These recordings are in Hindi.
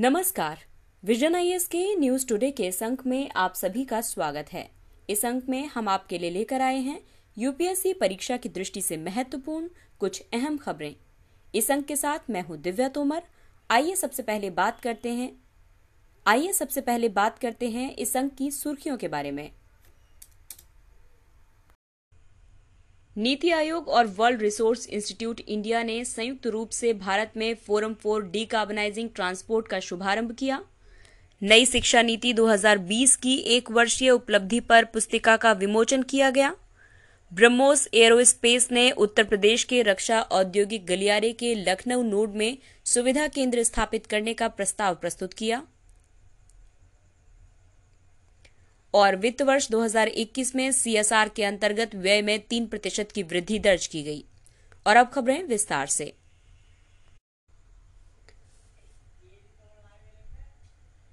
नमस्कार। विजन आई के न्यूज़ टुडे के इस अंक में आप सभी का स्वागत है। इस अंक में हम आपके लिए लेकर आए हैं यूपीएससी परीक्षा की दृष्टि से महत्वपूर्ण कुछ अहम खबरें। इस अंक के साथ मैं हूँ दिव्या तोमर। आइए सबसे पहले बात करते हैं। आइए सबसे पहले बात करते हैं इस अंक की सुर्खियों के बारे में। नीति आयोग और वर्ल्ड रिसोर्स इंस्टीट्यूट इंडिया ने संयुक्त रूप से भारत में फोरम फॉर डीकार्बनाइजिंग ट्रांसपोर्ट का शुभारंभ किया। नई शिक्षा नीति 2020 की एक वर्षीय उपलब्धि पर पुस्तिका का विमोचन किया गया। ब्रह्मोस एरोस्पेस ने उत्तर प्रदेश के रक्षा औद्योगिक गलियारे के लखनऊ नोड में सुविधा केंद्र स्थापित करने का प्रस्ताव प्रस्तुत किया। और वित्त वर्ष 2021 में सीएसआर के अंतर्गत व्यय में तीन प्रतिशत की वृद्धि दर्ज की गई। और अब खबरें विस्तार से।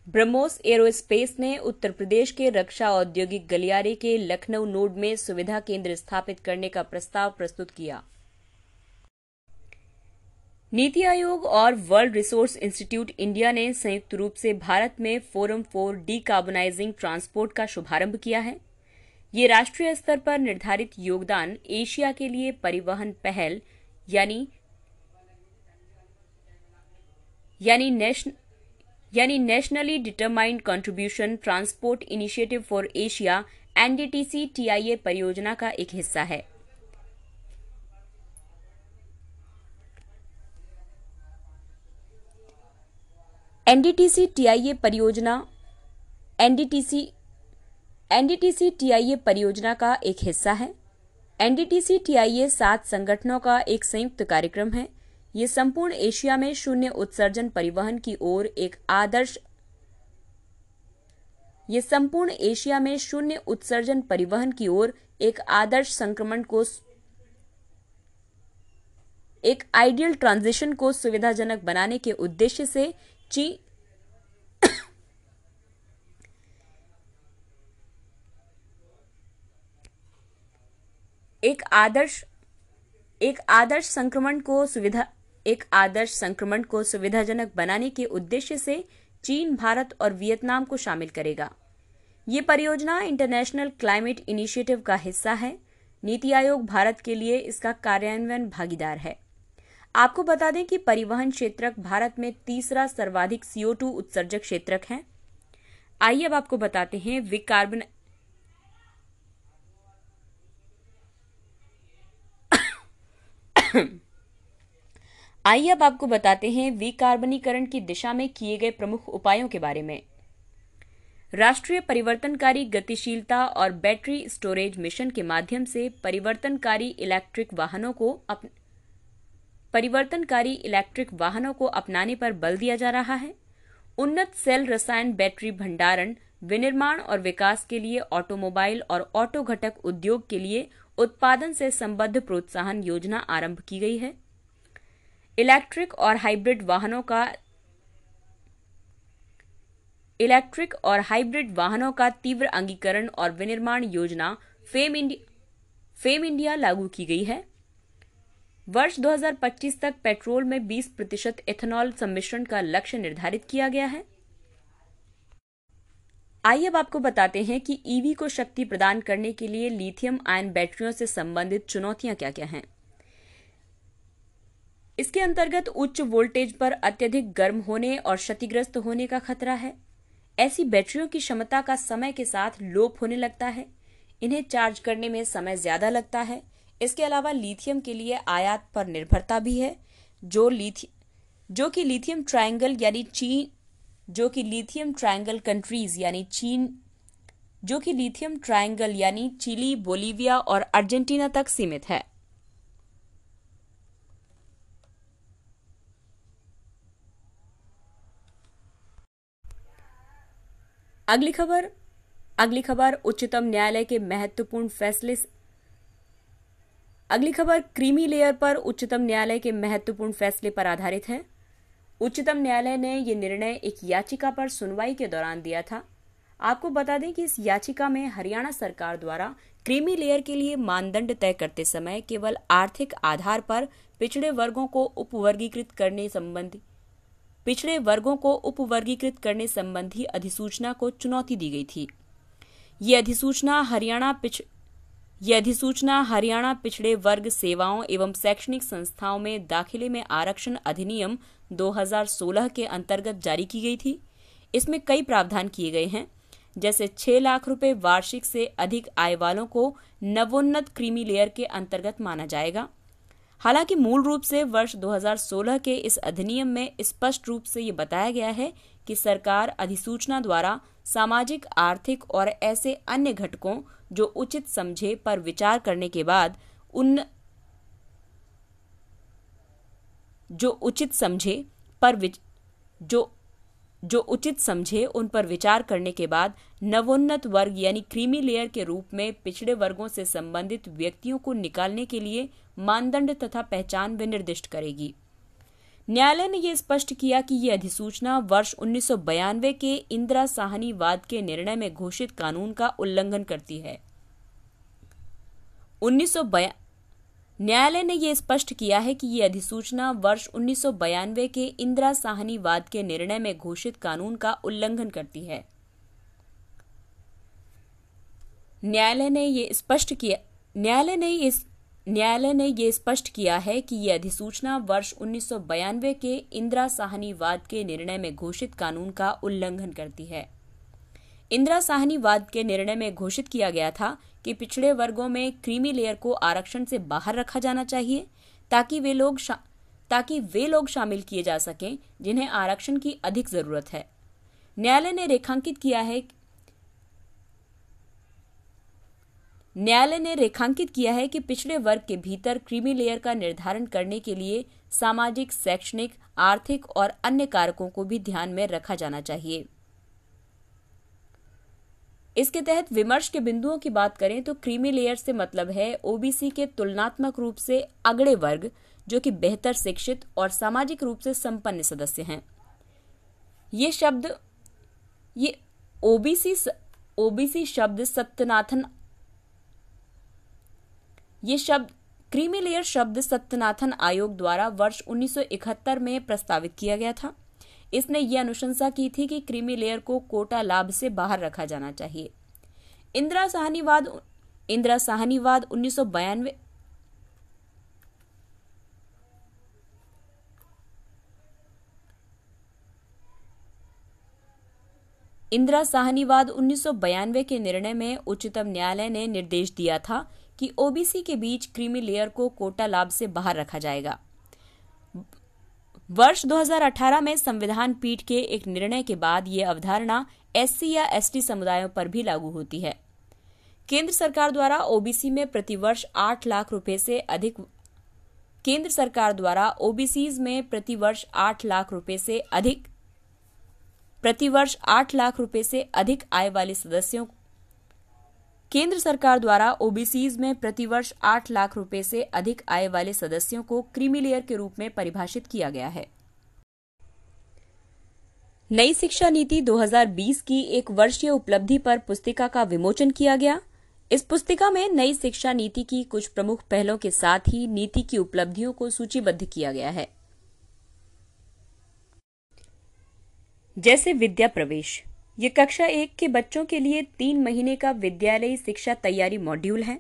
ब्रह्मोस एरोस्पेस ने उत्तर प्रदेश के रक्षा औद्योगिक गलियारे के लखनऊ नोड में सुविधा केंद्र स्थापित करने का प्रस्ताव प्रस्तुत किया। नीति आयोग और वर्ल्ड रिसोर्स इंस्टीट्यूट इंडिया ने संयुक्त रूप से भारत में फोरम फॉर डीकार्बोनाइजिंग ट्रांसपोर्ट का शुभारंभ किया है। ये राष्ट्रीय स्तर पर निर्धारित योगदान एशिया के लिए परिवहन पहल, यानी यानी नेशनल यानी nationally determined contribution transport initiative for Asia, NDTC TIA परियोजना का एक हिस्सा है। एनडीटीसी टीआईए परियोजना, एनडीटीसी एनडीटीसी टीआईए परियोजना का एक हिस्सा है। एनडीटीसी टीआईए सात संगठनों का एक संयुक्त कार्यक्रम है। ये संपूर्ण एशिया में शून्य उत्सर्जन परिवहन की ओर एक आदर्श ये संपूर्ण एशिया में शून्य उत्सर्जन परिवहन की ओर एक आदर्श संक्रमण को एक आइडियल ट्रांजिशन को सुविधाजनक बनाने के उद्देश्य से ची एक आदर्श एक आदर्श संक्रमण को सुविधा, एक आदर्श संक्रमण को सुविधाजनक बनाने के उद्देश्य से चीन, भारत और वियतनाम को शामिल करेगा। ये परियोजना इंटरनेशनल क्लाइमेट इनिशिएटिव का हिस्सा है। नीति आयोग भारत के लिए इसका कार्यान्वयन भागीदार है। आपको बता दें कि परिवहन क्षेत्रक भारत में तीसरा सर्वाधिक सीओ टू उत्सर्जक क्षेत्रक है। आइए अब आपको बताते हैं विकार्बन आइए अब आपको बताते हैं विकार्बनीकरण की दिशा में किए गए प्रमुख उपायों के बारे में। राष्ट्रीय परिवर्तनकारी गतिशीलता और बैटरी स्टोरेज मिशन के माध्यम से परिवर्तनकारी इलेक्ट्रिक वाहनों को अप... परिवर्तनकारी इलेक्ट्रिक वाहनों को अपनाने पर बल दिया जा रहा है। उन्नत सेल रसायन बैटरी भंडारण, विनिर्माण और विकास के लिए ऑटोमोबाइल और ऑटो घटक उद्योग के लिए उत्पादन से संबद्ध प्रोत्साहन योजना आरंभ की गई है। इलेक्ट्रिक और हाइब्रिड वाहनों का इलेक्ट्रिक और हाइब्रिड वाहनों का तीव्र अंगीकरण और विनिर्माण योजना फेम इंडिया फेम इंडिया लागू की गई है। वर्ष 2025 तक पेट्रोल में 20 प्रतिशत एथेनॉल सम्मिश्रण का लक्ष्य निर्धारित किया गया है। आइए अब आपको बताते हैं कि ईवी को शक्ति प्रदान करने के लिए लिथियम आयन बैटरियों से संबंधित चुनौतियाँ क्या क्या हैं। इसके अंतर्गत उच्च वोल्टेज पर अत्यधिक गर्म होने और क्षतिग्रस्त होने का खतरा है। ऐसी बैटरियों की क्षमता का समय के साथ लोप होने लगता है। इन्हें चार्ज करने में समय ज़्यादा लगता है। इसके अलावा लिथियम के लिए आयात पर निर्भरता भी है, जो लिथि, जो कि लिथियम ट्रायंगल यानी चीन, जो कि लिथियम ट्रायंगल कंट्रीज़ यानी चीन, जो कि लिथियम ट्रायंगल यानी चिली, बोलीविया और अर्जेंटीना तक सीमित है। अगली खबर अगली खबर उच्चतम न्यायालय के महत्वपूर्ण फैसले अगली खबर, क्रीमी लेयर पर उच्चतम न्यायालय के महत्वपूर्ण फैसले पर आधारित है। उच्चतम न्यायालय ने यह निर्णय एक याचिका पर सुनवाई के दौरान दिया था। आपको बता दें कि इस याचिका में हरियाणा सरकार द्वारा क्रीमी लेयर के लिए मानदंड तय करते समय केवल आर्थिक आधार पर पिछड़े वर्गों को उपवर्गीकृत करने संबंधी, पिछड़े वर्गों को उपवर्गीकृत करने संबंधी अधिसूचना को चुनौती दी गई थी। ये अधिसूचना हरियाणा ये अधिसूचना हरियाणा पिछड़े वर्ग सेवाओं एवं शैक्षणिक संस्थाओं में दाखिले में आरक्षण अधिनियम 2016 के अंतर्गत जारी की गई थी। इसमें कई प्रावधान किए गए हैं, जैसे छह लाख रुपए वार्षिक से अधिक आय वालों को नवोन्नत क्रीमी लेयर के अंतर्गत माना जाएगा। हालाँकि मूल रूप से वर्ष 2016 के इस अधिनियम में स्पष्ट रूप से ये बताया गया है कि सरकार अधिसूचना द्वारा सामाजिक, आर्थिक और ऐसे अन्य घटकों जो उचित समझे पर विचार करने के बाद उन जो उचित समझे पर जो जो उचित समझे उन पर विचार करने के बाद नवोन्नत वर्ग यानी क्रीमी लेयर के रूप में पिछड़े वर्गों से संबंधित व्यक्तियों को निकालने के लिए मानदंड तथा पहचान विनिर्दिष्ट करेगी। न्यायालय ने यह स्पष्ट किया कि यह अधिसूचना वर्ष उन्नीस के इंदिरा साहनी वाद के निर्णय में घोषित कानून का उल्लंघन करती है। उन्नीस न्यायालय ने यह स्पष्ट किया है कि यह अधिसूचना वर्ष उन्नीस के इंदिरा साहनी वाद के निर्णय में घोषित कानून का उल्लंघन करती है। न्यायालय ने यह स्पष्ट किया न्यायालय ने इस न्यायालय ने यह स्पष्ट किया है कि यह अधिसूचना वर्ष उन्नीस के इंदिरा साहनी वाद के निर्णय में घोषित कानून का उल्लंघन करती है। इंदिरा साहनी वाद के निर्णय में घोषित किया गया था कि पिछड़े वर्गों में क्रीमी लेयर को आरक्षण से बाहर रखा जाना चाहिए, ताकि वे लोग ताकि वे लोग शामिल किए जा सकें जिन्हें आरक्षण की अधिक ज़रूरत है। न्यायालय ने रेखांकित किया है न्यायालय ने रेखांकित किया है कि पिछड़े वर्ग के भीतर क्रीमी लेयर का निर्धारण करने के लिए सामाजिक, शैक्षणिक, आर्थिक और अन्य कारकों को भी ध्यान में रखा जाना चाहिए। इसके तहत विमर्श के बिंदुओं की बात करें तो क्रीमी लेयर से मतलब है ओबीसी के तुलनात्मक रूप से अगड़े वर्ग, जो कि बेहतर शिक्षित और सामाजिक रूप से संपन्न सदस्य हैं। ये शब्द, ये ओबीसी ओबीसी शब्द सत्यनाथन, ये शब्द, क्रीमी लेयर शब्द सत्यनाथन आयोग द्वारा वर्ष 1971 में प्रस्तावित किया गया था। इसने ये अनुशंसा की थी कि क्रीमी लेयर को कोटा लाभ से बाहर रखा जाना चाहिए। इंदिरा साहनीवाद इंदिरा साहनीवाद उन्नीस इंदिरा साहनीवाद उन्नीस के निर्णय में उच्चतम न्यायालय ने निर्देश दिया था कि ओबीसी के बीच क्रीमी लेयर को कोटा लाभ से बाहर रखा जाएगा। वर्ष 2018 में संविधान पीठ के एक निर्णय के बाद ये अवधारणा एससी या एसटी समुदायों पर भी लागू होती है। केंद्र सरकार द्वारा ओबीसी में प्रतिवर्ष आठ लाख रुपए से अधिक केंद्र सरकार द्वारा ओबीसी में प्रतिवर्ष आठ लाख रुपए से अधिक प्रतिवर्ष आठ लाख रुपए से अधिक आय वाले सदस्यों केंद्र सरकार द्वारा ओबीसीज में प्रतिवर्ष आठ लाख रुपए से अधिक आय वाले सदस्यों को क्रीमी लेयर के रूप में परिभाषित किया गया है। नई शिक्षा नीति 2020 की एक वर्षीय उपलब्धि पर पुस्तिका का विमोचन किया गया। इस पुस्तिका में नई शिक्षा नीति की कुछ प्रमुख पहलों के साथ ही नीति की उपलब्धियों को सूचीबद्ध किया गया है। जैसे विद्या प्रवेश। ये कक्षा एक के बच्चों के लिए तीन महीने का विद्यालयी शिक्षा तैयारी मॉड्यूल है।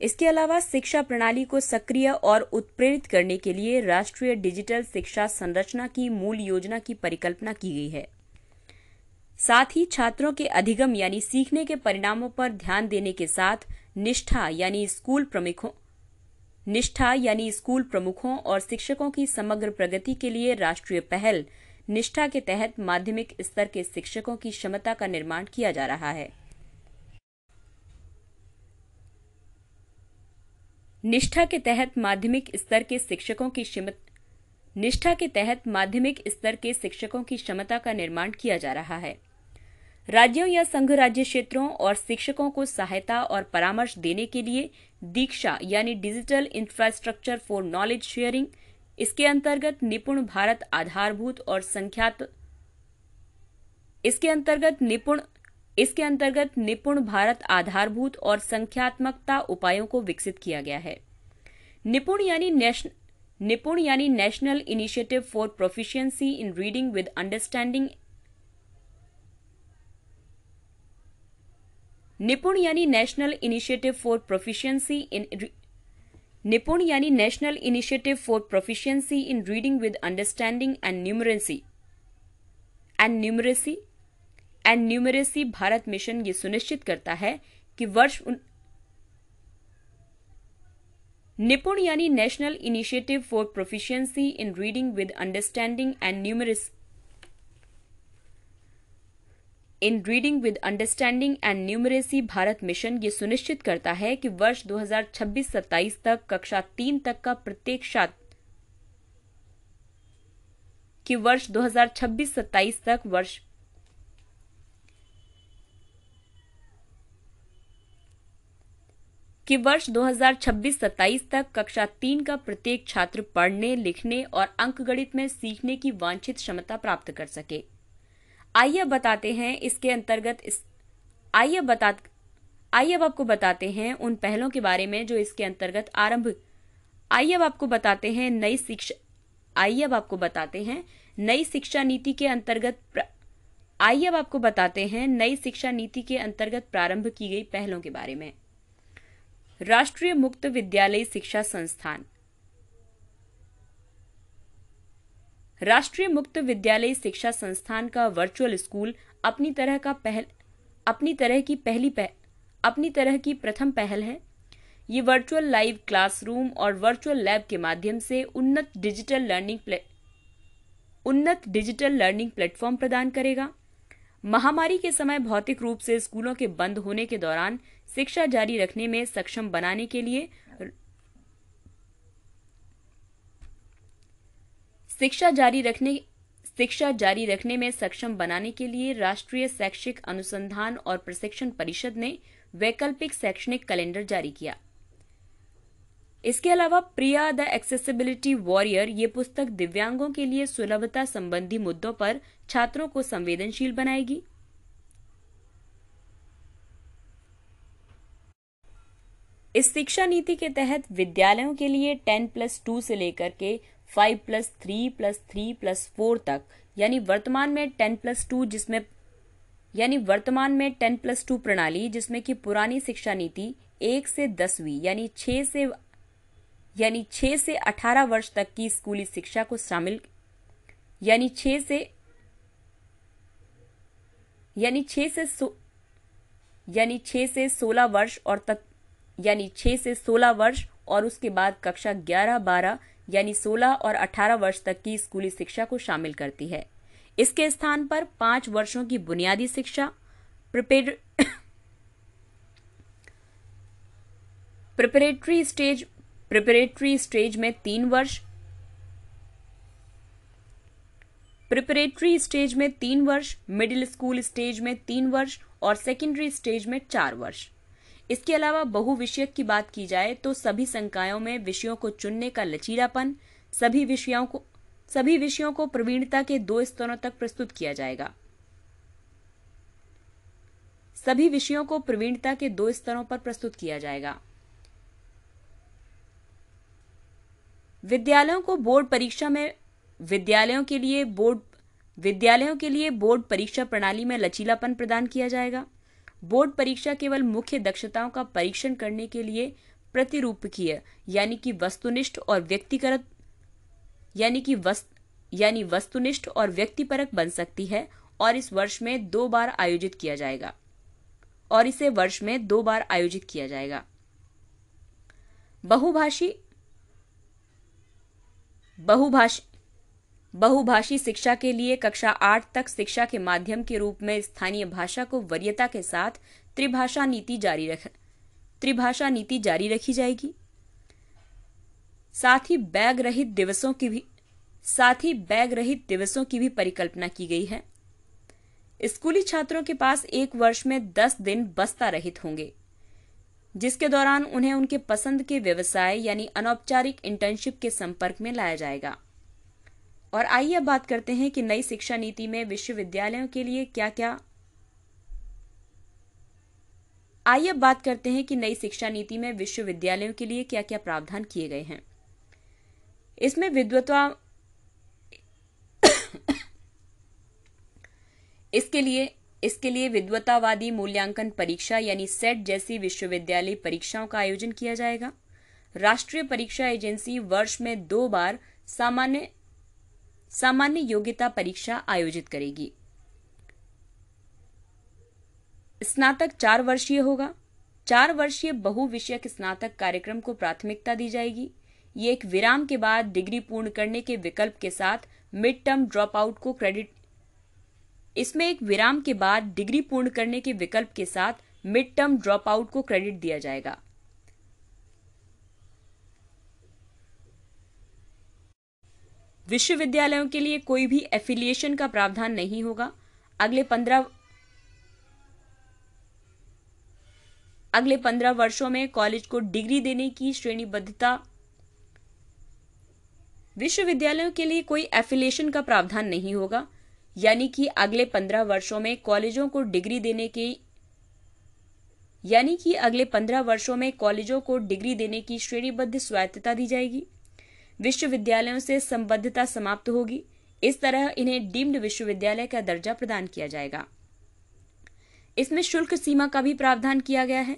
इसके अलावा शिक्षा प्रणाली को सक्रिय और उत्प्रेरित करने के लिए राष्ट्रीय डिजिटल शिक्षा संरचना की मूल योजना की परिकल्पना की गई है। साथ ही छात्रों के अधिगम यानी सीखने के परिणामों पर ध्यान देने के साथ निष्ठा यानी स्कूल प्रमुखों, निष्ठा यानी स्कूल प्रमुखों और शिक्षकों की समग्र प्रगति के लिए राष्ट्रीय पहल निष्ठा के तहत माध्यमिक स्तर के शिक्षकों की क्षमता का निर्माण किया जा रहा है। निष्ठा के तहत माध्यमिक स्तर के शिक्षकों की निष्ठा के तहत माध्यमिक स्तर के शिक्षकों की क्षमता का निर्माण किया जा रहा है। राज्यों या संघ राज्य क्षेत्रों और शिक्षकों को सहायता और परामर्श देने के लिए दीक्षा यानी digital infrastructure for knowledge sharing इसके अंतर्गत निपुण भारत आधारभूत और संख्यात, इसके अंतर्गत निपुण, इसके अंतर्गत निपुण भारत आधारभूत और संख्यात्मकता उपायों को विकसित किया गया है। निपुण यानी नेशनल निपुण यानी national initiative for proficiency in reading with understanding NIPUN यानी national initiative for proficiency in NIPUN यानी national initiative for proficiency in reading with understanding and numeracy and numeracy and numeracy Bharat mission ये सुनिश्चित करता है कि वर्ष उन... निपुण यानी national initiative for proficiency in reading with understanding and numeracy in reading with understanding and numeracy Bharat mission ये सुनिश्चित करता है कि वर्ष 2026-27 तक, कक्षा तीन तक का प्रत्येक छात्र कि वर्ष 2026-27 तक वर्ष कि वर्ष 2026-27 तक कक्षा तीन का प्रत्येक छात्र पढ़ने, लिखने और अंकगणित में सीखने की वांछित क्षमता प्राप्त कर सके। आइए बताते हैं इसके अंतर्गत इस आइए बता आइए अब आपको बताते हैं उन पहलों के बारे में जो इसके अंतर्गत आरंभ आइए अब आपको बताते हैं नई शिक्षा आइए अब आपको बताते हैं नई शिक्षा नीति के अंतर्गत आइए अब आपको बताते हैं नई शिक्षा नीति के अंतर्गत प्रारंभ की गई पहलों के बारे में। राष्ट्रीय मुक्त विद्यालय शिक्षा संस्थान। राष्ट्रीय मुक्त विद्यालय शिक्षा संस्थान का वर्चुअल स्कूल अपनी तरह का पहल अपनी तरह की पहली पह, अपनी तरह की प्रथम पहल है। ये वर्चुअल लाइव क्लासरूम और वर्चुअल लैब के माध्यम से उन्नत डिजिटल लर्निंग उन्नत डिजिटल लर्निंग प्लेटफॉर्म प्रदान करेगा। महामारी के समय भौतिक रूप से स्कूलों के बंद होने के दौरान शिक्षा जारी रखने में सक्षम बनाने के लिए शिक्षा जारी रखने, शिक्षा जारी रखने में सक्षम बनाने के लिए राष्ट्रीय शैक्षिक अनुसंधान और प्रशिक्षण परिषद ने वैकल्पिक शैक्षणिक कैलेंडर जारी किया। इसके अलावा प्रिया द एक्सेसिबिलिटी वॉरियर, ये पुस्तक दिव्यांगों के लिए सुलभता संबंधी मुद्दों पर छात्रों को संवेदनशील बनाएगी। इस शिक्षा नीति के तहत विद्यालयों के लिए टेन प्लस टू से लेकर के five plus three plus three plus four तक, यानी वर्तमान में टेन प्लस टू जिसमें, यानी वर्तमान में टेन प्लस टू प्रणाली जिसमें कि पुरानी शिक्षा नीति एक से दसवीं, यानी छह से, यानी छह से अठारह वर्ष तक की स्कूली शिक्षा को शामिल, यानी छह से, यानी छह से, यानी छह से सोलह वर्ष और तक, यानी छह से सोलह वर्ष और उसके बाद कक्षा ग्यारह बारह यानी 16 और 18 वर्ष तक की स्कूली शिक्षा को शामिल करती है। इसके स्थान पर पाँच वर्षों की बुनियादी शिक्षा प्रिपरेटरी स्टेज प्रिपरेटरी स्टेज में तीन वर्ष, प्रिपरेटरी स्टेज में तीन वर्ष, मिडिल स्कूल स्टेज में तीन वर्ष और सेकेंडरी स्टेज में चार वर्ष। इसके अलावा बहु विषयक की बात की जाए तो सभी संकायों में विषयों को चुनने का लचीलापन, सभी विषयों को, सभी विषयों को प्रवीणता के दो स्तरों तक प्रस्तुत किया जाएगा। सभी विषयों को प्रवीणता के दो स्तरों पर प्रस्तुत किया जाएगा। विद्यालयों को बोर्ड परीक्षा में, विद्यालयों के लिए बोर्ड, विद्यालयों के लिए बोर्ड परीक्षा प्रणाली में लचीलापन प्रदान किया जाएगा। बोर्ड परीक्षा केवल मुख्य दक्षताओं का परीक्षण करने के लिए प्रतिरूपकीय यानी कि वस्तुनिष्ठ और व्यक्तिगत, यानी कि वस्त यानी वस्तुनिष्ठ और व्यक्तिपरक बन सकती है, और इस वर्ष में दो बार आयोजित किया जाएगा। और इसे वर्ष में दो बार आयोजित किया जाएगा। बहुभाषी बहुभाषी बहुभाषी शिक्षा के लिए कक्षा आठ तक शिक्षा के माध्यम के रूप में स्थानीय भाषा को वरीयता के साथ त्रिभाषा नीति जारी रख, त्रिभाषा नीति जारी रखी जाएगी। साथ ही बैग रहित दिवसों की भी, साथ ही बैग रहित दिवसों की भी परिकल्पना की गई है। स्कूली छात्रों के पास एक वर्ष में दस दिन बस्ता रहित होंगे, जिसके दौरान उन्हें उनके पसंद के व्यवसाय यानी अनौपचारिक इंटर्नशिप के संपर्क में लाया जाएगा। और आइए अब बात करते हैं कि नई शिक्षा नीति में विश्वविद्यालयों के लिए क्या क्या आइए अब बात करते हैं कि नई शिक्षा नीति में विश्वविद्यालयों के लिए क्या क्या प्रावधान किए गए हैं। इसमें विद्वत्ता इसके लिए इसके लिए विद्वतावादी मूल्यांकन परीक्षा यानी सेट जैसी विश्वविद्यालय परीक्षाओं का आयोजन किया जाएगा। राष्ट्रीय परीक्षा एजेंसी वर्ष में दो बार सामान्य सामान्य योग्यता परीक्षा आयोजित करेगी। स्नातक चार वर्षीय होगा। चार वर्षीय बहुविषयक स्नातक कार्यक्रम को प्राथमिकता दी जाएगी। ये एक विराम के बाद डिग्री पूर्ण करने के विकल्प के साथ मिड टर्म ड्रॉप आउट को क्रेडिट इसमें एक विराम के बाद डिग्री पूर्ण करने के विकल्प के साथ मिड टर्म ड्रॉप आउट को क्रेडिट दिया जाएगा। विश्वविद्यालयों के लिए कोई भी एफिलिएशन का प्रावधान नहीं होगा। अगले पंद्रह अगले पंद्रह वर्षों में कॉलेज को डिग्री देने की श्रेणीबद्धता। विश्वविद्यालयों के लिए कोई एफिलिएशन का प्रावधान नहीं होगा। यानी कि अगले पंद्रह वर्षों में कॉलेजों को डिग्री देने की यानी कि अगले पंद्रह वर्षों में कॉलेजों को डिग्री देने की श्रेणीबद्ध स्वायत्तता दी जाएगी। विश्वविद्यालयों से संबद्धता समाप्त होगी। इस तरह इन्हें डीम्ड विश्वविद्यालय का दर्जा प्रदान किया जाएगा। इसमें शुल्क सीमा का भी प्रावधान किया गया है।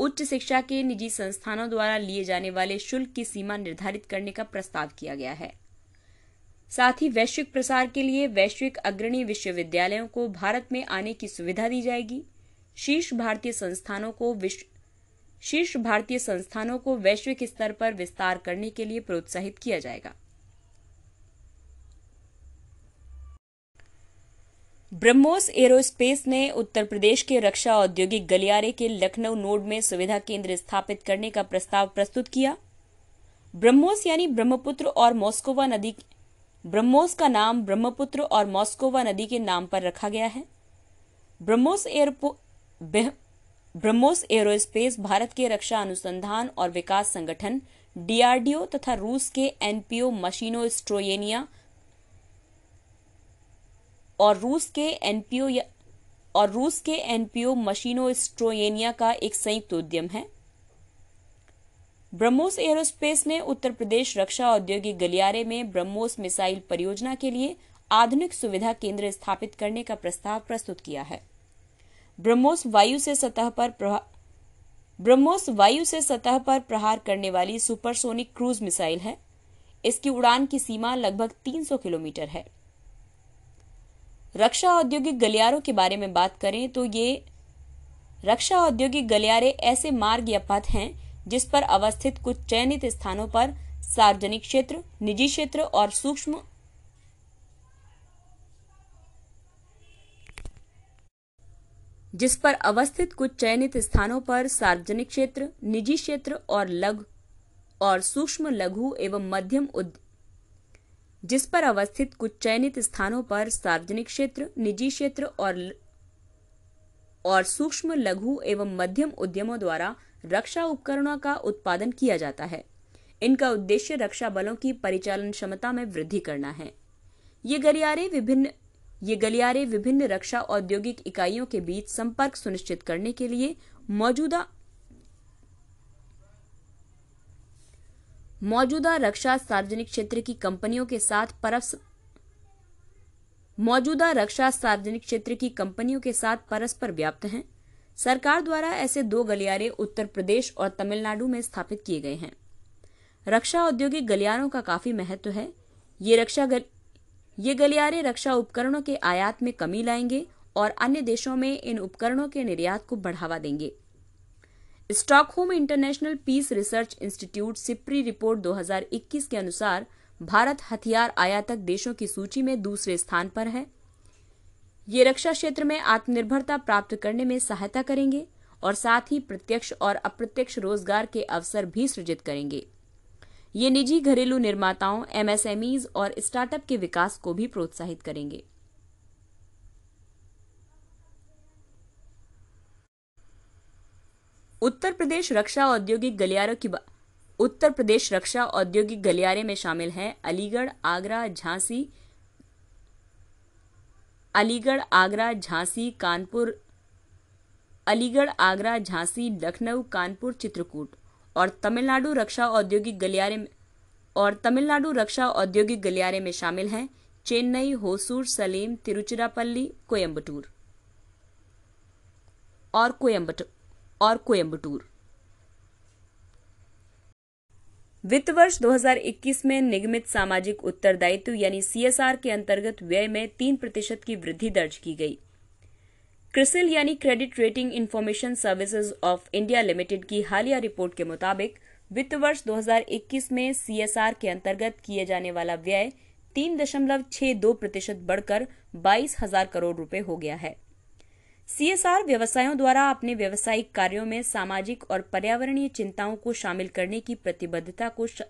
उच्च शिक्षा के निजी संस्थानों द्वारा लिए जाने वाले शुल्क की सीमा निर्धारित करने का प्रस्ताव किया गया है। साथ ही वैश्विक प्रसार के लिए वैश्विक अग्रणी विश्वविद्यालयों को भारत में आने की सुविधा दी जाएगी। शीर्ष भारतीय संस्थानों को विश्व शीर्ष भारतीय संस्थानों को वैश्विक स्तर पर विस्तार करने के लिए प्रोत्साहित किया जाएगा। ब्रह्मोस एरोस्पेस ने उत्तर प्रदेश के रक्षा औद्योगिक गलियारे के लखनऊ नोड में सुविधा केंद्र स्थापित करने का प्रस्ताव प्रस्तुत किया। ब्रह्मोस यानी ब्रह्मपुत्र और मॉस्कोवा नदी ब्रह्मोस का नाम ब्रह्मपुत्र और मॉस्कोवा नदी के नाम पर रखा गया है। ब्रह्मोस एयरपो ब्रह्मोस एरोस्पेस भारत के रक्षा अनुसंधान और विकास संगठन, डीआरडीओ तथा रूस के एनपीओ मशीनो स्ट्रोयेनिया और रूस के एनपीओ और रूस के एनपीओ मशीनो स्ट्रोयेनिया का एक संयुक्त उद्यम है। ब्रह्मोस एरोस्पेस ने उत्तर प्रदेश रक्षा औद्योगिक गलियारे में ब्रह्मोस मिसाइल परियोजना के लिए आधुनिक सुविधा केंद्र स्थापित करने का प्रस्ताव प्रस्तुत किया है। ब्रह्मोस वायु से सतह पर ब्रह्मोस वायु से सतह पर प्रहार करने वाली सुपरसोनिक क्रूज मिसाइल है। इसकी उड़ान की सीमा लगभग 300 किलोमीटर है। रक्षा औद्योगिक गलियारों के बारे में बात करें तो ये रक्षा औद्योगिक गलियारे ऐसे मार्ग या पथ हैं जिस पर अवस्थित कुछ चयनित स्थानों पर सार्वजनिक क्षेत्र, निजी क्षेत्र और सूक्ष्म जिस पर अवस्थित कुछ चयनित स्थानों पर सार्वजनिक क्षेत्र, निजी क्षेत्र और लघु और सूक्ष्म लघु एवं मध्यम उद जिस पर अवस्थित कुछ चयनित स्थानों पर सार्वजनिक क्षेत्र, निजी क्षेत्र और और सूक्ष्म लघु एवं मध्यम उद्यमों द्वारा रक्षा उपकरणों का उत्पादन किया जाता है। इनका उद्देश्य रक्षा बलों की परिचालन क्षमता में वृद्धि करना है। ये गलियारे विभिन्न ये गलियारे विभिन्न रक्षा औद्योगिक इकाइयों के बीच संपर्क सुनिश्चित करने के लिए मौजूदा मौजूदा रक्षा सार्वजनिक क्षेत्र की कंपनियों के साथ परस मौजूदा रक्षा सार्वजनिक क्षेत्र की कंपनियों के साथ परस्पर व्याप्त हैं। सरकार द्वारा ऐसे दो गलियारे उत्तर प्रदेश और तमिलनाडु में स्थापित किए गए हैं। रक्षा औद्योगिक गलियारों का काफ़ी महत्व है। ये रक्षा गल... ये गलियारे रक्षा उपकरणों के आयात में कमी लाएँगे और अन्य देशों में इन उपकरणों के निर्यात को बढ़ावा देंगे। Stockholm International Peace Research Institute SIPRI report 2021 के अनुसार भारत हथियार आयातक देशों की सूची में दूसरे स्थान पर है। ये रक्षा क्षेत्र में आत्मनिर्भरता प्राप्त करने में सहायता करेंगे और साथ ही प्रत्यक्ष और अप्रत्यक्ष रोज़गार के अवसर भी सृजित करेंगे। ये निजी घरेलू निर्माताओं एमएसएमईज और स्टार्टअप के विकास को भी प्रोत्साहित करेंगे। उत्तर प्रदेश रक्षा औद्योगिक गलियारों की उत्तर प्रदेश रक्षा औद्योगिक गलियारे में शामिल हैं अलीगढ़, आगरा, झांसी, अलीगढ़, आगरा, झांसी, कानपुर, अलीगढ़, आगरा, झांसी, लखनऊ, कानपुर, चित्रकूट। और तमिलनाडु रक्षा औद्योगिक गलियारे और तमिलनाडु रक्षा औद्योगिक गलियारे में शामिल हैं चेन्नई, होसूर, सलीम, तिरुचिरापल्ली कोयम्बटूर और कोयम्बटूर और कोयम्बटूर वित्त वर्ष 2021 में निगमित सामाजिक उत्तरदायित्व यानी सीएसआर के अंतर्गत व्यय में तीन प्रतिशत की वृद्धि दर्ज की गई। क्रिसिल यानी credit rating information services of India limited की हालिया रिपोर्ट के मुताबिक, वित्त वर्ष 2021 में सीएसआर के अंतर्गत किए जाने वाला व्यय तीन दशमलव छह दो प्रतिशत बढ़कर बाईस हज़ार करोड़ रुपए हो गया है। सीएसआर व्यवसायों द्वारा अपने व्यवसायिक कार्यों में सामाजिक और पर्यावरणीय चिंताओं को शामिल करने की प्रतिबद्धता को श...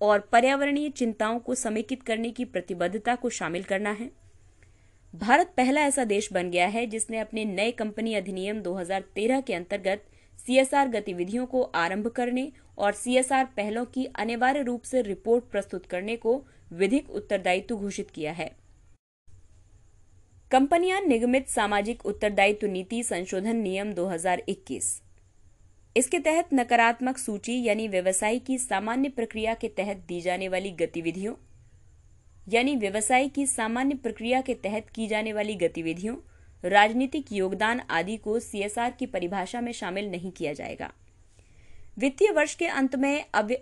और पर्यावरणीय चिंताओं को समेकित करने की प्रतिबद्धता को शामिल करना है। भारत पहला ऐसा देश बन गया है जिसने अपने नए कंपनी अधिनियम 2013 के अंतर्गत सीएसआर गतिविधियों को आरंभ करने और सीएसआर पहलों की अनिवार्य रूप से रिपोर्ट प्रस्तुत करने को विधिक उत्तरदायित्व घोषित किया है। कंपनियाँ निगमित सामाजिक उत्तरदायित्व नीति संशोधन नियम 2021 इसके तहत नकारात्मक सूची यानी व्यवसाय की सामान्य प्रक्रिया के तहत दी जाने वाली गतिविधियों यानी व्यवसाय की सामान्य प्रक्रिया के तहत की जाने वाली गतिविधियों, राजनीतिक योगदान आदि को सीएसआर की परिभाषा में शामिल नहीं किया जाएगा। वित्तीय वर्ष के अंत में अब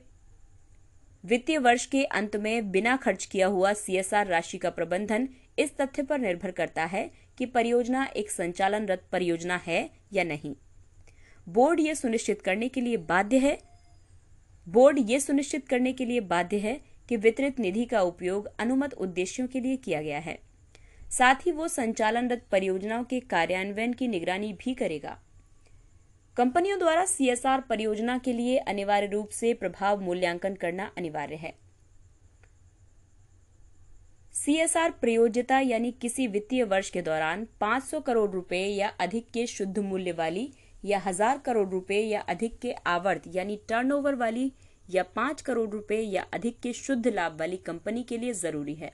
वित्तीय वर्ष के अंत में बिना खर्च किया हुआ सीएसआर राशि का प्रबंधन इस तथ्य पर निर्भर करता है कि परियोजना एक संचालनरत परियोजना है या नहीं। बोर्ड यह सुनिश्चित करने के लिए बाध्य है, बोर्ड यह सुनिश्चित करने के लिए बाध्य है कि वितरित निधि का उपयोग अनुमत उद्देश्यों के लिए किया गया है। साथ ही वो संचालनरत परियोजनाओं के कार्यान्वयन की निगरानी भी करेगा। कंपनियों द्वारा सीएसआर परियोजना के लिए अनिवार्य रूप से प्रभाव मूल्यांकन करना अनिवार्य है। सीएसआर प्रयोज्यता यानी किसी वित्तीय वर्ष के दौरान 500 करोड़ रुपए या अधिक के शुद्ध मूल्य वाली या हज़ार करोड़ रुपए या अधिक के आवर्त यानी टर्नओवर वाली या पाँच करोड़ रुपए या अधिक के शुद्ध लाभ वाली कंपनी के लिए ज़रूरी है।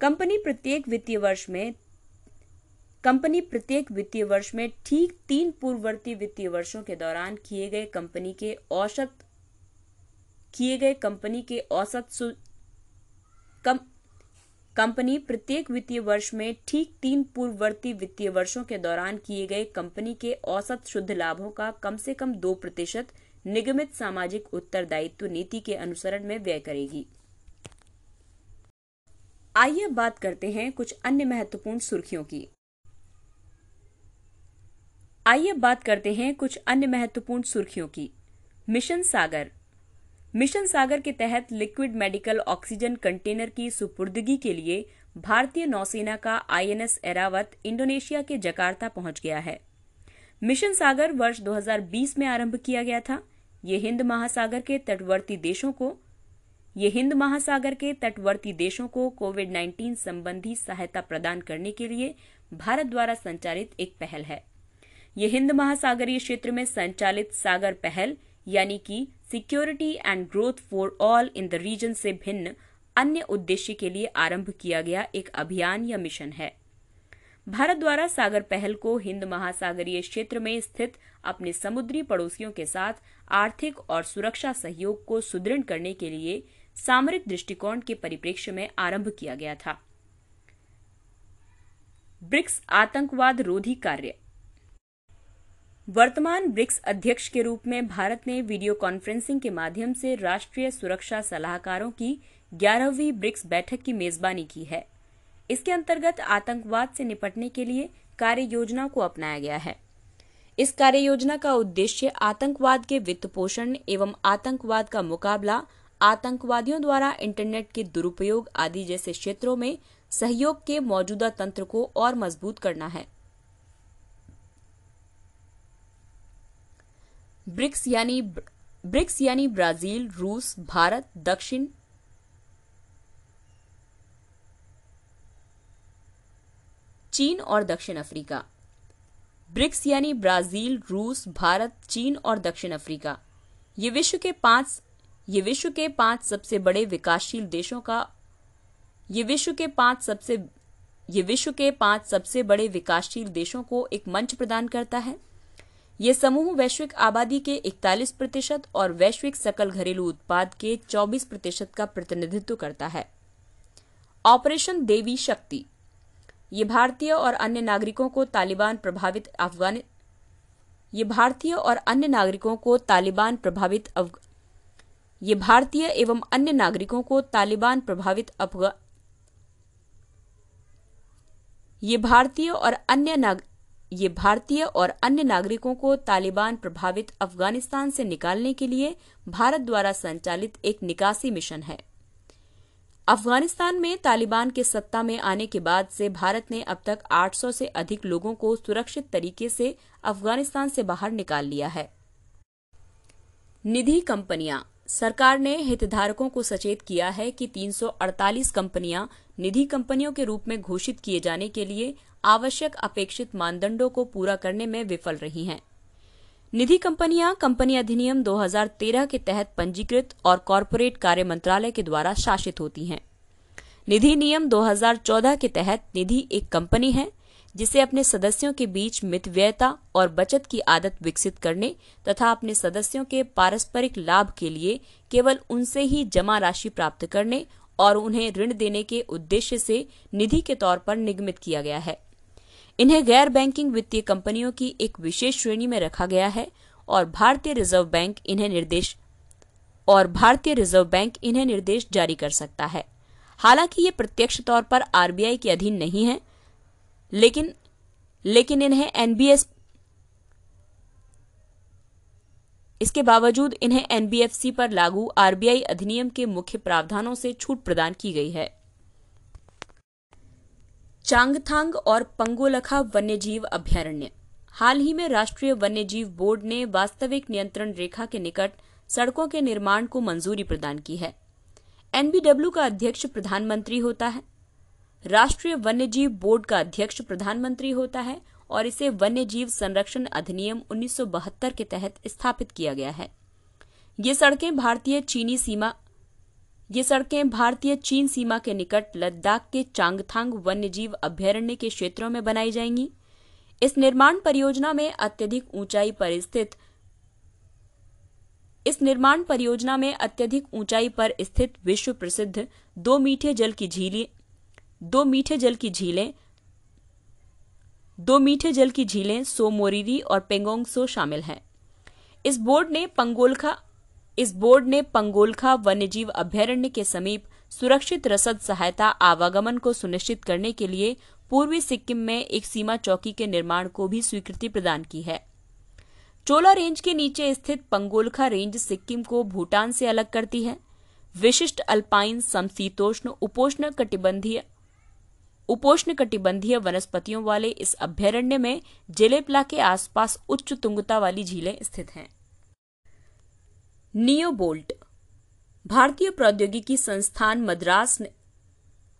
कंपनी प्रत्येक वित्तीय वर्ष में, कंपनी प्रत्येक वित्तीय वर्ष में ठीक तीन पूर्ववर्ती वित्तीय वर्षों के दौरान किए गए कंपनी के औसत, किए गए कंपनी के औसत कम, कंपनी प्रत्येक वित्तीय वर्ष में ठीक तीन पूर्ववर्ती वित्तीय वर्षों के दौरान किए गए कंपनी के औसत शुद्ध लाभों का कम से कम दो प्रतिशत निगमित सामाजिक उत्तरदायित्व नीति के अनुसरण में व्यय करेगी। आइए बात करते हैं कुछ अन्य महत्वपूर्ण सुर्खियों की। आइए बात करते हैं कुछ अन्य महत्वपूर्ण सुर्खियों की। मिशन सागर। मिशन सागर के तहत लिक्विड मेडिकल ऑक्सीजन कंटेनर की सुपुर्दगी के लिए भारतीय नौसेना का आईएनएस एरावत इंडोनेशिया के जकार्ता पहुँच गया है। मिशन सागर वर्ष 2020 में आरंभ किया गया था। ये हिंद महासागर के तटवर्ती देशों को, ये हिंद महासागर के तटवर्ती देशों को कोविड 19 संबंधी सहायता प्रदान करने के लिए भारत द्वारा संचालित एक पहल है। ये हिंद महासागरीय क्षेत्र में संचालित सागर पहल, यानी कि security and growth for all in the region से भिन्न अन्य उद्देश्य के लिए आरंभ किया गया एक अभियान या मिशन है। भारत द्वारा सागर पहल को हिंद महासागरीय क्षेत्र में स्थित अपने समुद्री पड़ोसियों के साथ आर्थिक और सुरक्षा सहयोग को सुदृढ़ करने के लिए सामरिक दृष्टिकोण के परिप्रेक्ष्य में आरंभ किया गया था। ब्रिक्स आतंकवाद रोधी कार्य। वर्तमान ब्रिक्स अध्यक्ष के रूप में भारत ने वीडियो कॉन्फ्रेंसिंग के माध्यम से राष्ट्रीय सुरक्षा सलाहकारों की ग्यारहवीं ब्रिक्स बैठक की मेजबानी की है। इसके अंतर्गत आतंकवाद से निपटने के लिए कार्य योजना को अपनाया गया है। इस कार्य योजना का उद्देश्य आतंकवाद के वित्त पोषण एवं आतंकवाद का मुकाबला आतंकवादियों द्वारा इंटरनेट के दुरुपयोग आदि जैसे क्षेत्रों में सहयोग के मौजूदा तंत्र को और मज़बूत करना है। ब्रिक्स यानी ब्रिक्स यानी ब्राज़ील, रूस, भारत, दक्षिण चीन और दक्षिण अफ्रीका। ब्रिक्स यानी ब्राज़ील, रूस, भारत, चीन और दक्षिण अफ्रीका। ये विश्व के पाँच, ये विश्व के पाँच सबसे बड़े विकासशील देशों का, ये विश्व के पाँच सबसे, ये विश्व के पाँच सबसे बड़े विकासशील देशों को एक मंच प्रदान करता है। ये समूह वैश्विक आबादी के 41 प्रतिशत और वैश्विक सकल घरेलू उत्पाद के 24 प्रतिशत का प्रतिनिधित्व करता है। ऑपरेशन देवी शक्ति। ये भारतीय और अन्य नागरिकों को तालिबान प्रभावित अफगान, ये भारतीय और अन्य नागरिकों को तालिबान प्रभावित अफग ये भारतीय एवं अन्य नागरिकों को तालिबान प्रभावित अफगान ये भारतीय और अन्य नाग, ये भारतीय और अन्य नागरिकों को तालिबान प्रभावित अफ़गानिस्तान से निकालने के लिए भारत द्वारा संचालित एक निकासी मिशन है। अफ़गानिस्तान में तालिबान के सत्ता में आने के बाद से भारत ने अब तक 800 से अधिक लोगों को सुरक्षित तरीके से अफ़गानिस्तान से बाहर निकाल लिया है। निधि कंपनियाँ। सरकार ने हितधारकों को सचेत किया है कि 348 कंपनियाँ निधि कंपनियों के रूप में घोषित किए जाने के लिए आवश्यक अपेक्षित मानदंडों को पूरा करने में विफल रही हैं। निधि कंपनियाँ कंपनी अधिनियम 2013 के तहत पंजीकृत और कॉरपोरेट कार्य मंत्रालय के द्वारा शासित होती हैं। निधि नियम 2014 के तहत निधि एक कंपनी है, जिसे अपने सदस्यों के बीच मितव्ययता और बचत की आदत विकसित करने तथा अपने सदस्यों के पारस्परिक लाभ के लिए केवल उनसे ही जमा राशि प्राप्त करने और उन्हें ऋण देने के उद्देश्य से निधि के तौर पर निगमित किया गया है। इन्हें गैर बैंकिंग वित्तीय कंपनियों की एक विशेष श्रेणी में रखा गया है और भारतीय रिज़र्व बैंक इन्हें निर्देश और भारतीय रिज़र्व बैंक इन्हें निर्देश जारी कर सकता है। हालाँकि ये प्रत्यक्ष तौर पर आरबीआई के अधीन नहीं है, लेकिन लेकिन इन्हें एनबीएस, इसके बावजूद इन्हें एनबीएफसी पर लागू आरबीआई अधिनियम के मुख्य प्रावधानों से छूट प्रदान की गई है। चांगथांग और पंगोलखा वन्यजीव अभ्यारण्य। हाल ही में राष्ट्रीय वन्यजीव बोर्ड ने वास्तविक नियंत्रण रेखा के निकट सड़कों के निर्माण को मंजूरी प्रदान की है। एनबीडब्ल्यू का अध्यक्ष प्रधानमंत्री होता है। राष्ट्रीय वन्यजीव बोर्ड का अध्यक्ष प्रधानमंत्री होता है और इसे वन्यजीव संरक्षण अधिनियम 1972 के तहत स्थापित किया गया है। ये सड़कें भारतीय चीनी सीमा ये सड़कें भारतीय चीन सीमा के निकट लद्दाख के चांगथांग वन्यजीव अभ्यारण्य के क्षेत्रों में बनाई जाएँगी। इस निर्माण परियोजना में अत्यधिक ऊंचाई पर स्थित, इस निर्माण परियोजना में अत्यधिक ऊंचाई पर स्थित विश्व प्रसिद्ध दो मीठे जल की झीलें, दो मीठे जल की झीलें, दो मीठे जल की झीलें सो मोरीरी और पेंगोंग सो शामिल हैं। इस बोर्ड ने पंगोलखा इस बोर्ड ने पंगोलखा वन्यजीव अभ्यारण्य के समीप सुरक्षित रसद सहायता आवागमन को सुनिश्चित करने के लिए पूर्वी सिक्किम में एक सीमा चौकी के निर्माण को भी स्वीकृति प्रदान की है। चोला रेंज के नीचे स्थित पंगोलखा रेंज सिक्किम को भूटान से अलग करती है। विशिष्ट अल्पाइन समशीतोष्ण उपोष्ण कटिबंधीय उपोष्ण कटिबंधीय वनस्पतियों वाले इस अभ्यारण्य में जेलेपला के आसपास उच्च तुंगता वाली झीलें स्थित हैं। नियो बोल्ट भारतीय प्रौद्योगिकी संस्थान मद्रास ने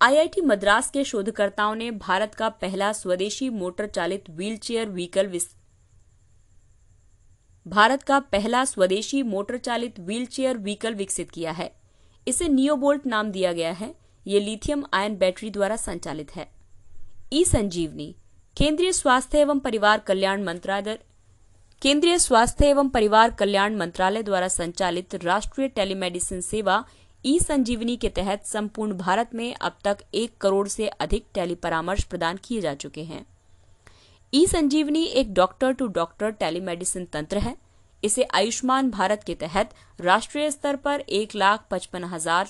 आईआईटी मद्रास के शोधकर्ताओं ने भारत का पहला स्वदेशी मोटर चालित व्हीलचेयर व्हीकल भारत का पहला स्वदेशी मोटर चालित व्हीलचेयर व्हीकल विकसित किया है। इसे नियोबोल्ट नाम दिया गया है। ये लिथियम आयन बैटरी द्वारा संचालित है। ई संजीवनी, केंद्रीय स्वास्थ्य एवं परिवार कल्याण मंत्रालय केंद्रीय स्वास्थ्य एवं परिवार कल्याण मंत्रालय द्वारा संचालित राष्ट्रीय टेलीमेडिसिन सेवा ई संजीवनी के तहत संपूर्ण भारत में अब तक एक करोड़ से अधिक टेली परामर्श प्रदान किए जा चुके हैं। ई संजीवनी एक डॉक्टर टू डॉक्टर टेलीमेडिसिन तंत्र है। इसे आयुष्मान भारत के तहत राष्ट्रीय स्तर पर एक लाख पचपन हज़ार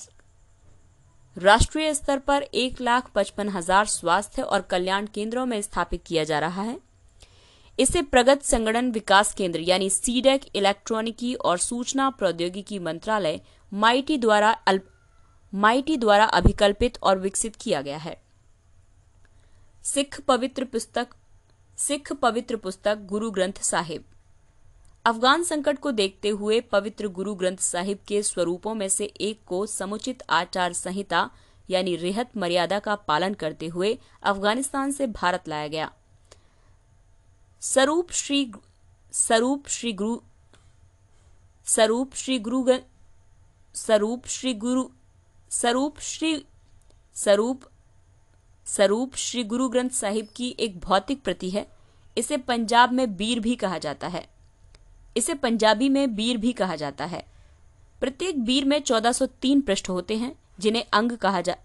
राष्ट्रीय स्तर पर एक लाख पचपन हज़ार स्वास्थ्य और कल्याण केंद्रों में स्थापित किया जा रहा है। इसे प्रगत संगठन विकास केंद्र, यानी सीडेक इलेक्ट्रॉनिकी और सूचना प्रौद्योगिकी मंत्रालय, माइटी द्वारा अल्प माइटी द्वारा अभिकल्पित और विकसित किया गया है। सिख पवित्र पुस्तक, सिख पवित्र पुस्तक गुरु ग्रंथ साहिब। अफगान संकट को देखते हुए पवित्र गुरु ग्रंथ साहिब के स्वरूपों में से एक को समुचित आचार संहिता, यानी रेहत मर्यादा का पालन करते हुए अफ़गानिस्तान से भारत लाया गया। स्वरूप श्री स्वरूप श्री गुरु स्वरूप श्री गुरु स्वरूप श्री गुरु, स्वरूप श्री, स्वरूप स्वरूप श्री गुरु ग्रंथ साहिब की एक भौतिक प्रति है। इसे पंजाब में बीर भी कहा जाता है। इसे पंजाबी में बीर भी कहा जाता है। प्रत्येक बीर में 1403 पृष्ठ होते हैं, जिन्हें अंग कहा जा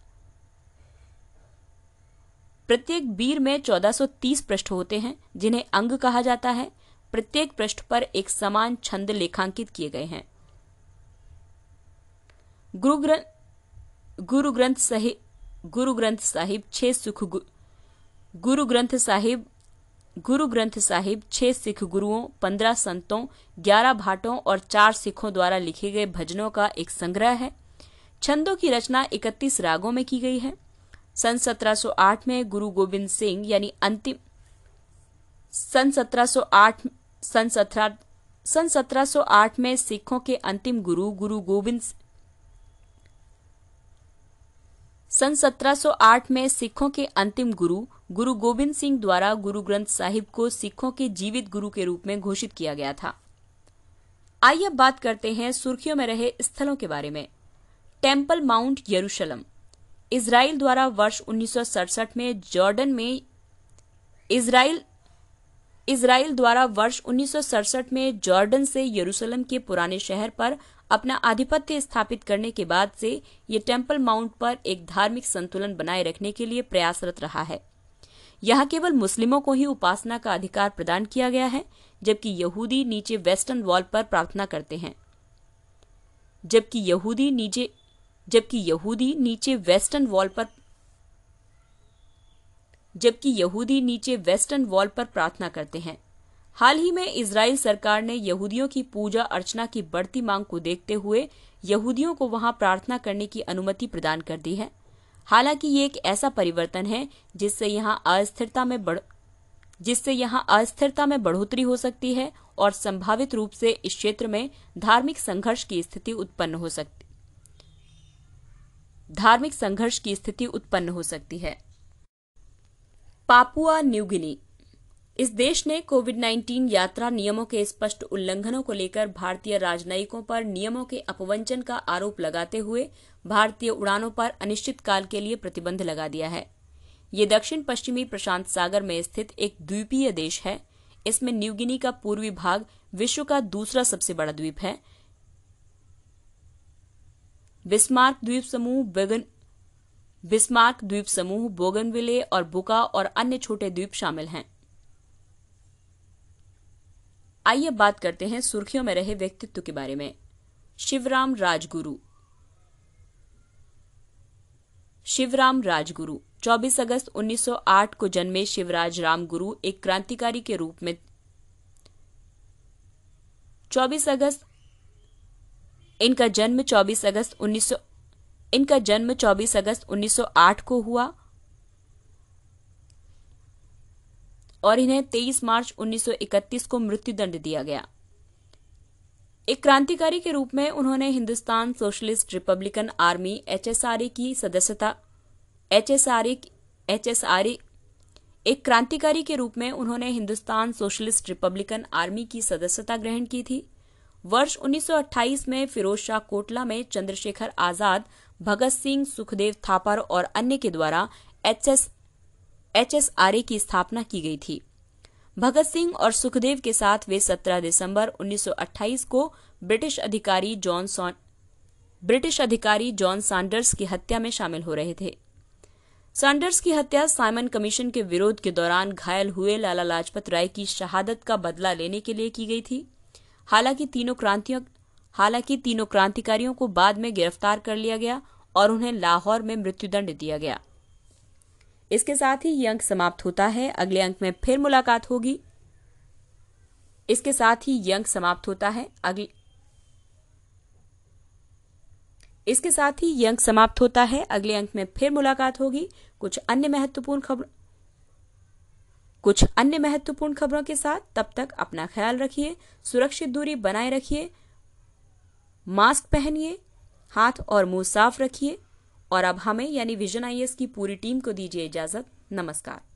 प्रत्येक बीर में 1430 पृष्ठ होते हैं, जिन्हें अंग कहा जाता है। प्रत्येक पृष्ठ पर एक समान छंद लेखांकित किए गए हैं। गुरु ग्रंथ गुरु ग्रंथ साहिब गुरु ग्रंथ साहिब छह सुख गुरु ग्रंथ साहिब गुरु ग्रंथ साहिब छह सिख गुरुओं, पंद्रह संतों, ग्यारह भाटों और चार सिखों द्वारा लिखे गए भजनों का एक संग्रह है। छंदों की रचना इकतीस रागों में की गई है। सन 1708 में गुरु गोविंद सिंह, यानी अंतिम सन 1708 सन सत्रह, सन 1708 में सिखों के अंतिम गुरु गुरु गोविंद सन 1708 में सिखों के अंतिम गुरु गुरु गोविंद सिंह द्वारा गुरु ग्रंथ साहिब को सिखों के जीवित गुरु के रूप में घोषित किया गया था। आइए अब बात करते हैं सुर्खियों में रहे स्थलों के बारे में। Temple mount यरूशलम। इसराइल द्वारा वर्ष उन्नीस में जॉर्डन में इसराइल इसराइल द्वारा वर्ष उन्नीस में जॉर्डन से यरूशलेम के पुराने शहर पर अपना आधिपत्य स्थापित करने के बाद से ये टेंपल माउंट पर एक धार्मिक संतुलन बनाए रखने के लिए प्रयासरत रहा है। यहाँ केवल मुस्लिमों को ही उपासना का अधिकार प्रदान किया गया है, जबकि यहूदी नीचे वेस्टर्न वॉल पर प्रार्थना करते हैं। जबकि यहूदी नीचे जबकि यहूदी नीचे वेस्टर्न वॉल पर जबकि यहूदी नीचे वेस्टर्न वॉल पर प्रार्थना करते हैं। हाल ही में इसराइल सरकार ने यहूदियों की पूजा अर्चना की बढ़ती मांग को देखते हुए यहूदियों को वहाँ प्रार्थना करने की अनुमति प्रदान कर दी है। हालाँकि ये एक ऐसा परिवर्तन है जिससे यहाँ अस्थिरता में बढ़ जिससे यहाँ अस्थिरता में बढ़ोतरी हो सकती है और संभावित रूप से इस क्षेत्र में धार्मिक संघर्ष की स्थिति उत्पन्न हो सकती धार्मिक संघर्ष की स्थिति उत्पन्न हो सकती है। पापुआ न्यूगिनी इस देश ने कोविड 19 यात्रा नियमों के स्पष्ट उल्लंघनों को लेकर भारतीय राजनयिकों पर नियमों के अपवंचन का आरोप लगाते हुए भारतीय उड़ानों पर अनिश्चितकाल के लिए प्रतिबंध लगा दिया है। ये दक्षिण पश्चिमी प्रशांत सागर में स्थित एक द्वीपीय देश है। इसमें न्यूगिनी का पूर्वी भाग विश्व का दूसरा सबसे बड़ा द्वीप है। बिस्मार्क द्वीप समूह बेगन बिस्मार्क द्वीप समूह बोगनविले और बुका और अन्य छोटे द्वीप शामिल हैं। आइए बात करते हैं सुर्खियों में रहे व्यक्तित्व के बारे में। शिवराम राजगुरु। शिवराम राजगुरु 24 अगस्त 1908 को जन्मे शिवराज राम गुरु एक क्रांतिकारी के रूप में 24 अगस्त इनका जन्म 24 अगस्त 1900 इनका जन्म 24 अगस्त 1908 को हुआ और इन्हें 23 मार्च 1931 को मृत्युदंड दिया गया। एक क्रांतिकारी के रूप में उन्होंने Hindustan Socialist Republican Army HSRA की सदस्यता, एचएसआरए एचएसआरए, एक क्रांतिकारी के रूप में उन्होंने हिंदुस्तान सोशलिस्ट रिपब्लिकन आर्मी की सदस्यता ग्रहण की थी। वर्ष 1928 में फिरोज शाह कोटला में चंद्रशेखर आज़ाद, भगत सिंह, सुखदेव थापर और अन्य के द्वारा एचएस, एचएसआरए की स्थापना की गई थी। भगत सिंह और सुखदेव के साथ वे 17 दिसंबर 1928 को ब्रिटिश अधिकारी जॉन ब्रिटिश अधिकारी जॉन सैंडर्स की हत्या में शामिल हो रहे थे। सैंडर्स की हत्या साइमन कमीशन के विरोध के दौरान घायल हुए लाला लाजपत राय की शहादत का बदला लेने के लिए की गई थी। हालाँकि तीनों क्रांतियों, हालाँकि तीनों क्रांतिकारियों को बाद में गिरफ़्तार कर लिया गया और उन्हें लाहौर में मृत्युदंड दिया गया। इसके साथ ही ये अंक समाप्त होता है। अगले अंक में फिर मुलाकात होगी। इसके साथ ही ये अंक समाप्त होता है। अगले, इसके साथ ही ये अंक समाप्त होता है। अगले अंक में फिर मुलाकात होगी। कुछ अन्य महत्वपूर्ण खबर कुछ अन्य महत्वपूर्ण खबरों के साथ तब तक अपना ख्याल रखिए, सुरक्षित दूरी बनाए रखिए, मास्क पहनिए, हाथ और मुँह साफ़ रखिए, और अब हमें, यानी विजन आई की पूरी टीम को दीजिए इजाज़त। नमस्कार।